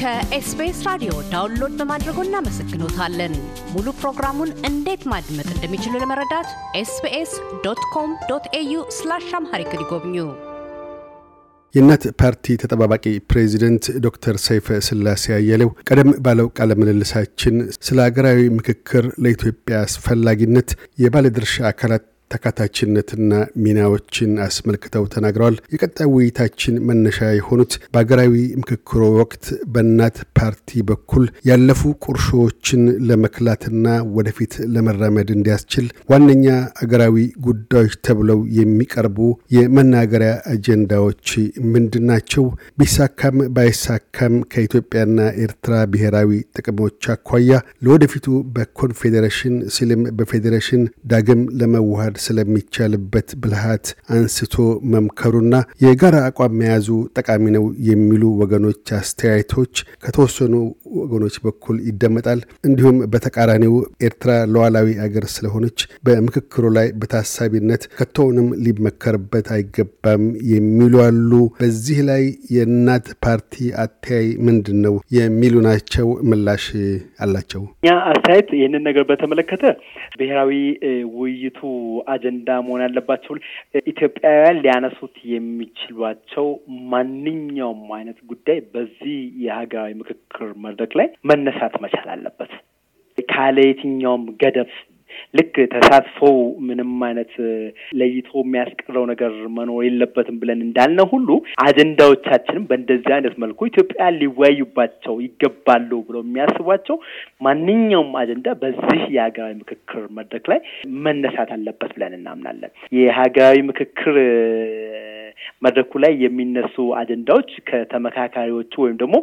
ከ SBS ራዲዮ download በማድረጎ እናመሰግኖታለን። ሙሉ ፕሮግራሙን እንዴት ማድመጥ እንደሚችሉ ለመረዳት SBS dot com dot au slash Amharic ይጎብኙ። የእናት ፓርቲ ተጠባባቂ ፕሬዚደንት ዶክተር ሰይፈ ስላሴ አያሌው ቀደም ባለው ቃለ ምልልሳችን ስለ ሀገራዊ ምክክር ለኢትዮጵያ አስፈላጊነት የባለድርሻ አካላት ተካታችነትና ሚናዎችን አስመልክተው ተናግረዋል። የቀጣይ ውይይታችን መነሻ የሆኑት በሀገራዊ ምክክሩ ወቅት በእናት ፓርቲ በኩል ያለፉ ቁርሾዎችን ለመክላትና ወደፊት ለመራመድ እንዲያስችል ዋነኛ አገራዊ ጉዳዮች ተብለው የሚቀርቡ የመናገሪያ አጀንዳዎች ምንድን ናቸው? ቢሳካም ባይሳካም ከኢትዮጵያና ኤርትራ ብሔራዊ ጥቅሞች አኳያ ለወደፊቱ በኮንፌዴሬሽን ሲልም በፌዴሬሽን ዳግም ለመዋሃድ ስለሚቻልበት ብልሃት አንስቶ መምከሩና የጋራ አቋም መያዙ ጠቃሚ ነው የሚሉ ወገኖች አስተያየቶች ከተወሰኑ ወገኖች በኩል ይደመጣል። እንዲሁም በተቃራኒው ኤርትራ ሉዓላዊ አገር ስለሆነች በምክክሩ ላይ በታሳቢነት ከቶውንም ሊመከርበት አይገባም የሚሉ አሉ። በዚህ ላይ የእናት ፓርቲ አተያይ ምንድን ነው የሚሉ ናቸው። ምላሽ አላቸው። እኛ አስተያየት ይህንን ነገር በተመለከተ ብሔራዊ ውይይቱ አጀንዳ መሆን ያለባቸው ኢትዮጵያውያን ሊያነሱት የሚችሏቸው ማንኛውም አይነት ጉዳይ በዚህ የሀገራዊ ምክክር መድረክ ላይ መነሳት መቻል አለበት። ካለ የትኛውም ገደብ ልክ ተሳትፎው ምንም አይነት ለይቶ የሚያስቀረው ነገር መኖር የለበትም ብለን እንዳልነው ሁሉ አጀንዳዎቻችንም በእንደዚህ አይነት መልኩ ኢትዮጵያ ሊወያዩባቸው ይገባሉ ብለው የሚያስቧቸው ማንኛውም አጀንዳ በዚህ የሀገራዊ ምክክር መድረክ ላይ መነሳት አለበት ብለን እናምናለን። የሀገራዊ ምክክር መድረኩ ላይ የሚነሱ አጀንዳዎች ከተመካካሪዎቹ ወይም ደግሞ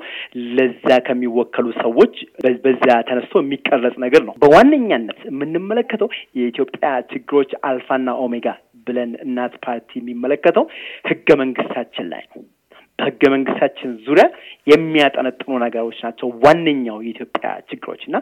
ለዛ ከሚወከሉ ሰዎች በዛ ተነስቶ የሚቀረጽ ነገር ነው። በዋነኛነት የምንመለከተው የኢትዮጵያ ችግሮች አልፋና ኦሜጋ ብለን እናት ፓርቲ የሚመለከተው ህገ መንግስታችን ላይ ነው። በህገ መንግስታችን ዙሪያ የሚያጠነጥኑ ነገሮች ናቸው ዋነኛው የኢትዮጵያ ችግሮች እና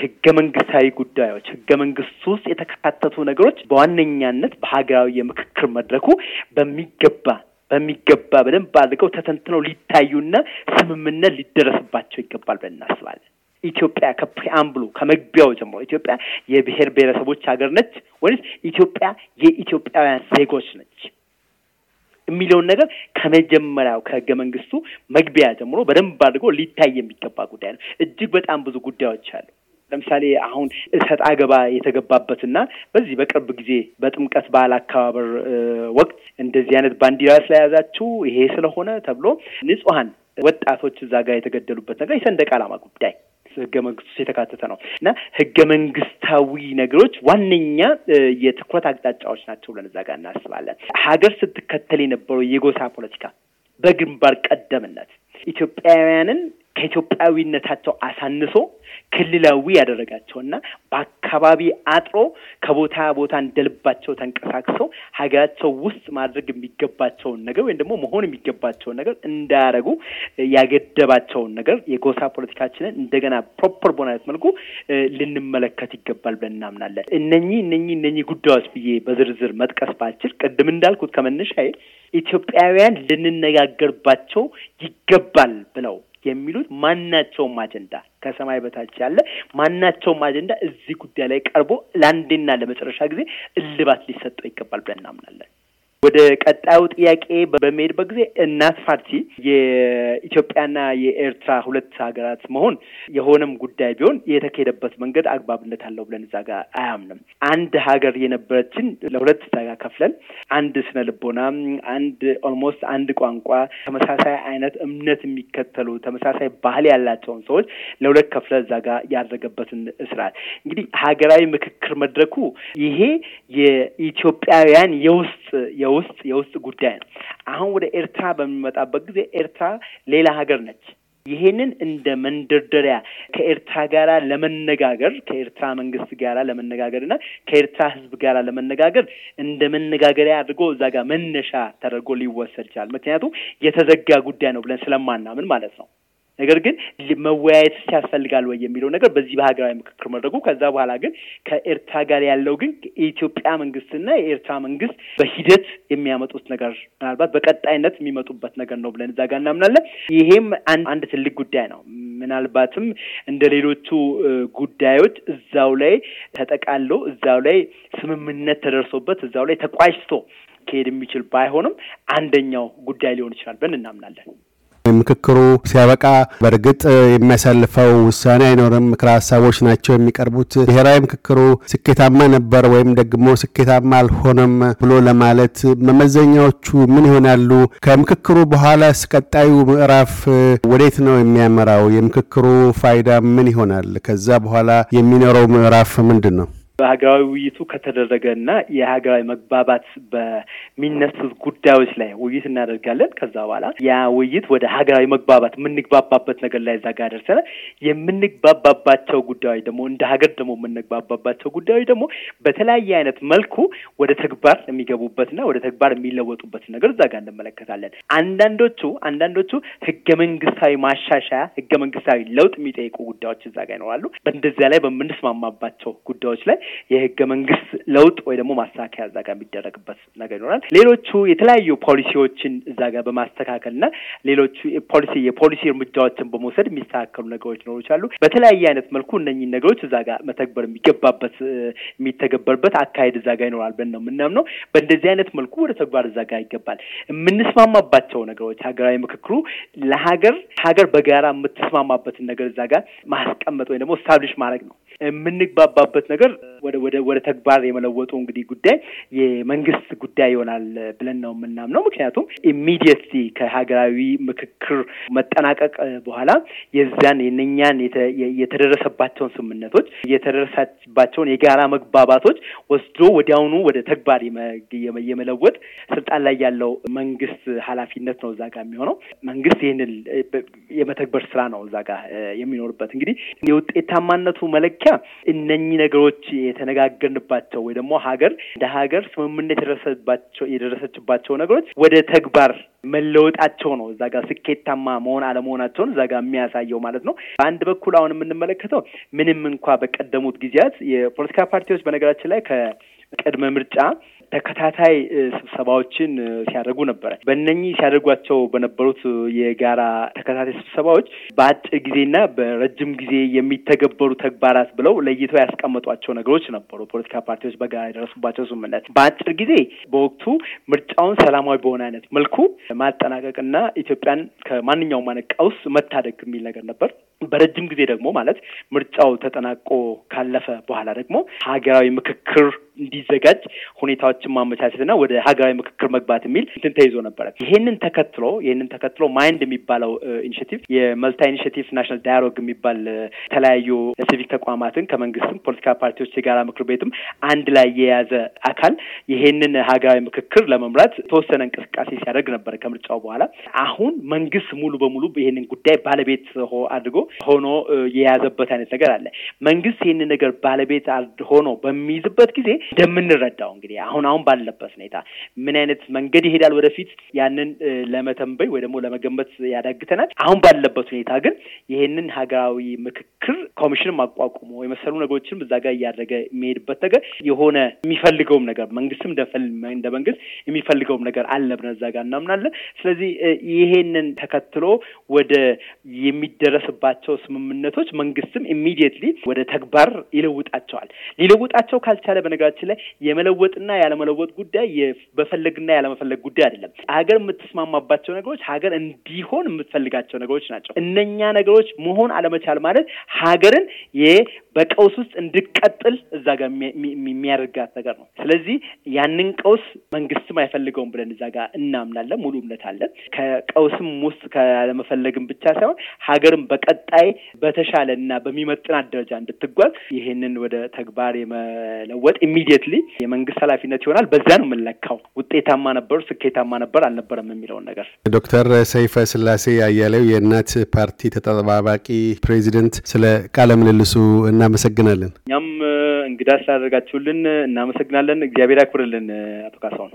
ህገ መንግስታዊ ጉዳዮች ህገ መንግስቱ ውስጥ የተካተቱ ነገሮች በዋነኛነት በሀገራዊ የምክክር መድረኩ በሚገባ በሚገባ በደንብ አድርገው ተተንትነው ሊታዩና ስምምነት ሊደረስባቸው ይገባል ብለን እናስባለን። ኢትዮጵያ ከፕሪአምብሉ ከመግቢያው ጀምሮ ኢትዮጵያ የብሔር ብሔረሰቦች ሀገር ነች ወይስ ኢትዮጵያ የኢትዮጵያውያን ዜጎች ነች የሚለውን ነገር ከመጀመሪያው ከህገ መንግስቱ መግቢያ ጀምሮ በደንብ አድርጎ ሊታይ የሚገባ ጉዳይ ነው። እጅግ በጣም ብዙ ጉዳዮች አሉ። ለምሳሌ አሁን እሰጥ አገባ የተገባበትና በዚህ በቅርብ ጊዜ በጥምቀት በዓል አከባበር ወቅት እንደዚህ አይነት ባንዲራ ስለያዛችሁ ይሄ ስለሆነ ተብሎ ንጹሀን ወጣቶች እዛ ጋር የተገደሉበት ነገር የሰንደቅ ዓላማ ጉዳይ ህገ መንግስት ውስጥ የተካተተ ነው እና ህገ መንግስታዊ ነገሮች ዋነኛ የትኩረት አቅጣጫዎች ናቸው ብለን እዛ ጋር እናስባለን። ሀገር ስትከተል የነበረው የጎሳ ፖለቲካ በግንባር ቀደምነት ኢትዮጵያውያንን ከኢትዮጵያዊነታቸው አሳንሶ ክልላዊ ያደረጋቸውና በአካባቢ አጥሮ ከቦታ ቦታ እንደልባቸው ተንቀሳቅሰው ሀገራቸው ውስጥ ማድረግ የሚገባቸውን ነገር ወይም ደግሞ መሆን የሚገባቸውን ነገር እንዳያደርጉ ያገደባቸውን ነገር የጎሳ ፖለቲካችንን እንደገና proper በሆነ መልኩ ልንመለከት ይገባል ብለን እናምናለን። እነኚህ እነኚህ እነኚህ ጉዳዮች ብዬ በዝርዝር መጥቀስ ባልችል ቅድም እንዳልኩት ከመነሻዬ ኢትዮጵያውያን ልንነጋገርባቸው ይገባል ብለው የሚሉት ማናቸውም አጀንዳ ከሰማይ በታች ያለ ማናቸውም አጀንዳ እዚህ ጉዳይ ላይ ቀርቦ ለአንዴና ለመጨረሻ ጊዜ እልባት ሊሰጠው ይገባል ብለን እናምናለን። ወደ ቀጣዩ ጥያቄ በሚሄድበት ጊዜ እናት ፓርቲ የኢትዮጵያና የኤርትራ ሁለት ሀገራት መሆን የሆነም ጉዳይ ቢሆን የተካሄደበት መንገድ አግባብነት አለው ብለን እዛ ጋር አያምንም። አንድ ሀገር የነበረችን ለሁለት ዛጋ ከፍለን አንድ ስነ ልቦና፣ አንድ almost አንድ ቋንቋ፣ ተመሳሳይ አይነት እምነት የሚከተሉ ተመሳሳይ ባህል ያላቸውን ሰዎች ለሁለት ከፍለ እዛ ጋር ያደረገበትን ስርዓት እንግዲህ ሀገራዊ ምክክር መድረኩ ይሄ የኢትዮጵያውያን የውስጥ የውስጥ የውስጥ ጉዳይ ነው። አሁን ወደ ኤርትራ በሚመጣበት ጊዜ ኤርትራ ሌላ ሀገር ነች። ይሄንን እንደ መንደርደሪያ ከኤርትራ ጋር ለመነጋገር ከኤርትራ መንግስት ጋር ለመነጋገር እና ከኤርትራ ሕዝብ ጋር ለመነጋገር እንደ መነጋገሪያ አድርጎ እዛ ጋር መነሻ ተደርጎ ሊወሰድ ይችላል። ምክንያቱም የተዘጋ ጉዳይ ነው ብለን ስለማናምን ማለት ነው። ነገር ግን መወያየት ያስፈልጋል ወይ የሚለው ነገር በዚህ በሀገራዊ ምክክር መድረጉ ከዛ በኋላ ግን ከኤርትራ ጋር ያለው ግን የኢትዮጵያ መንግስትና የኤርትራ መንግስት በሂደት የሚያመጡት ነገር ምናልባት በቀጣይነት የሚመጡበት ነገር ነው ብለን እዛ ጋር እናምናለን። ይሄም አንድ ትልቅ ጉዳይ ነው። ምናልባትም እንደ ሌሎቹ ጉዳዮች እዛው ላይ ተጠቃሎ እዛው ላይ ስምምነት ተደርሶበት እዛው ላይ ተቋጭቶ ከሄድ የሚችል ባይሆንም አንደኛው ጉዳይ ሊሆን ይችላል ብለን እናምናለን። ምክክሩ ሲያበቃ በእርግጥ የሚያሳልፈው ውሳኔ አይኖርም። ምክረ ሀሳቦች ናቸው የሚቀርቡት። ብሔራዊ ምክክሩ ስኬታማ ነበር ወይም ደግሞ ስኬታማ አልሆነም ብሎ ለማለት መመዘኛዎቹ ምን ይሆናሉ? ከምክክሩ በኋላስ ቀጣዩ ምዕራፍ ወዴት ነው የሚያመራው? የምክክሩ ፋይዳ ምን ይሆናል? ከዛ በኋላ የሚኖረው ምዕራፍ ምንድን ነው? በሀገራዊ ውይይቱ ከተደረገ እና የሀገራዊ መግባባት በሚነሱት ጉዳዮች ላይ ውይይት እናደርጋለን። ከዛ በኋላ ያ ውይይት ወደ ሀገራዊ መግባባት የምንግባባበት ነገር ላይ እዛ ጋር ደርሰናል። የምንግባባባቸው ጉዳዮች ደግሞ እንደ ሀገር ደግሞ የምንግባባባቸው ጉዳዮች ደግሞ በተለያየ አይነት መልኩ ወደ ተግባር የሚገቡበትና ወደ ተግባር የሚለወጡበትን ነገር እዛ ጋር እንመለከታለን። አንዳንዶቹ አንዳንዶቹ ህገ መንግስታዊ ማሻሻያ፣ ህገ መንግስታዊ ለውጥ የሚጠይቁ ጉዳዮች እዛ ጋር ይኖራሉ። በእንደዚያ ላይ በምንስማማባቸው ጉዳዮች ላይ የህገ መንግስት ለውጥ ወይ ደግሞ ማስተካከያ እዛ ጋር የሚደረግበት ነገር ይኖራል። ሌሎቹ የተለያዩ ፖሊሲዎችን እዛ ጋር በማስተካከል እና ሌሎቹ ፖሊሲ የፖሊሲ እርምጃዎችን በመውሰድ የሚስተካከሉ ነገሮች ሊኖሩ ይችላሉ። በተለያየ አይነት መልኩ እነኚህን ነገሮች እዛ ጋር መተግበር የሚገባበት የሚተገበርበት አካሄድ እዛ ጋር ይኖራል ብለን ነው የምናምነው። በእንደዚህ አይነት መልኩ ወደ ተግባር እዛ ጋር ይገባል። የምንስማማባቸው ነገሮች ሀገራዊ ምክክሩ ለሀገር ሀገር በጋራ የምትስማማበትን ነገር እዛ ጋር ማስቀመጥ ወይም ደግሞ ስታብሊሽ ማድረግ ነው። የምንግባባበት ነገር ወደ ተግባር የመለወጡ እንግዲህ ጉዳይ የመንግስት ጉዳይ ይሆናል ብለን ነው የምናምነው። ምክንያቱም ኢሚዲየትሊ ከሀገራዊ ምክክር መጠናቀቅ በኋላ የዛን የነኛን የተደረሰባቸውን ስምምነቶች የተደረሰባቸውን የጋራ መግባባቶች ወስዶ ወዲያውኑ ወደ ተግባር የመለወጥ ስልጣን ላይ ያለው መንግስት ኃላፊነት ነው እዛ ጋር የሚሆነው። መንግስት ይህንን የመተግበር ስራ ነው እዛ ጋር የሚኖርበት። እንግዲህ የውጤታማነቱ መለኪያ እነኚህ ነገሮች የተነጋገርንባቸው ወይ ደግሞ ሀገር እንደ ሀገር ስምምነት የደረሰባቸው የደረሰችባቸው ነገሮች ወደ ተግባር መለወጣቸው ነው እዛ ጋር ስኬታማ መሆን አለመሆናቸውን እዛ ጋር የሚያሳየው ማለት ነው። በአንድ በኩል አሁን የምንመለከተው ምንም እንኳ በቀደሙት ጊዜያት የፖለቲካ ፓርቲዎች በነገራችን ላይ ከቅድመ ምርጫ ተከታታይ ስብሰባዎችን ሲያደርጉ ነበረ። በእነኚህ ሲያደርጓቸው በነበሩት የጋራ ተከታታይ ስብሰባዎች በአጭር ጊዜና በረጅም ጊዜ የሚተገበሩ ተግባራት ብለው ለይተው ያስቀመጧቸው ነገሮች ነበሩ። ፖለቲካ ፓርቲዎች በጋራ የደረሱባቸው ስምምነት በአጭር ጊዜ በወቅቱ ምርጫውን ሰላማዊ በሆነ አይነት መልኩ ማጠናቀቅና ኢትዮጵያን ከማንኛውም አይነት ቀውስ መታደግ የሚል ነገር ነበር። በረጅም ጊዜ ደግሞ ማለት ምርጫው ተጠናቆ ካለፈ በኋላ ደግሞ ሀገራዊ ምክክር እንዲዘጋጅ ሁኔታዎችን ማመቻቸትና ወደ ሀገራዊ ምክክር መግባት የሚል እንትን ተይዞ ነበረ። ይሄንን ተከትሎ ይሄንን ተከትሎ ማይንድ የሚባለው initiative የ multi initiative national dialogue የሚባል የተለያዩ ሲቪክ ተቋማትን ከመንግስትም ፖለቲካ ፓርቲዎች የጋራ ምክር ቤትም አንድ ላይ የያዘ አካል ይሄንን ሀገራዊ ምክክር ለመምራት የተወሰነ እንቅስቃሴ ሲያደርግ ነበረ ከምርጫው በኋላ። አሁን መንግስት ሙሉ በሙሉ ይሄንን ጉዳይ ባለቤት አድርጎ ሆኖ የያዘበት አይነት ነገር አለ። መንግስት ይህንን ነገር ባለቤት ሆኖ በሚይዝበት ጊዜ እንደምንረዳው እንግዲህ አሁን አሁን ባለበት ሁኔታ ምን አይነት መንገድ ይሄዳል ወደፊት ያንን ለመተንበይ ወይ ደግሞ ለመገመት ያዳግተናል። አሁን ባለበት ሁኔታ ግን ይሄንን ሀገራዊ ምክክር ኮሚሽንም አቋቁሞ የመሰሉ ነገሮችንም እዛ ጋር እያደረገ የሚሄድበት ነገር የሆነ የሚፈልገውም ነገር መንግስትም እንደ መንግስት የሚፈልገውም ነገር አለ ብለን እዛ ጋር እናምናለን። ስለዚህ ይሄንን ተከትሎ ወደ የሚደረስባቸው ስምምነቶች መንግስትም ኢሚዲየትሊ ወደ ተግባር ይለውጣቸዋል። ሊለውጣቸው ካልቻለ በነገራችን ላይ የመለወጥና ያለመለወጥ ጉዳይ በፈለግና ያለመፈለግ ጉዳይ አይደለም። ሀገር የምትስማማባቸው ነገሮች ሀገር እንዲሆን የምትፈልጋቸው ነገሮች ናቸው። እነኛ ነገሮች መሆን አለመቻል ማለት ሀገርን በቀውስ ውስጥ እንድቀጥል እዛ ጋር የሚያደርጋት ነገር ነው። ስለዚህ ያንን ቀውስ መንግስትም አይፈልገውም ብለን እዛ ጋር እናምናለን። ሙሉ እምነት አለን። ከቀውስም ውስጥ ካለመፈለግም ብቻ ሳይሆን ሀገርም በቀጣይ በተሻለ እና በሚመጥናት ደረጃ እንድትጓዝ ይሄንን ወደ ተግባር የመለወጥ ኢሚዲየትሊ የመንግስት ኃላፊነት ይሆናል። በዛ ነው የምንለካው። ውጤታማ ነበሩ፣ ስኬታማ ነበር፣ አልነበረም የሚለውን ነገር። ዶክተር ሰይፈ ስላሴ አያሌው የእናት ፓርቲ ተጠባባቂ ፕሬዚደንት፣ ስለ ቃለ ምልልሱ እናመሰግናለን። እኛም እንግዳ ስላደረጋችሁልን እናመሰግናለን። እግዚአብሔር ያክብርልን። አቶ ካሳሁን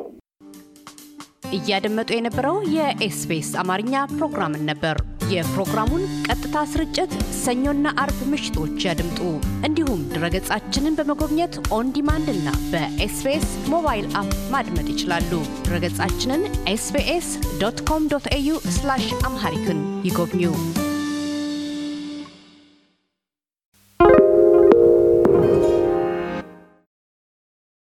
እያደመጡ የነበረው የኤስቢኤስ አማርኛ ፕሮግራምን ነበር። የፕሮግራሙን ቀጥታ ስርጭት ሰኞና አርብ ምሽቶች ያድምጡ። እንዲሁም ድረገጻችንን በመጎብኘት on demand እና በኤስቢኤስ ሞባይል app ማድመጥ ይችላሉ። ድረገጻችንን ኤስቢኤስ ዶት ኮም ዶት ኤዩ አምሃሪክን ይጎብኙ።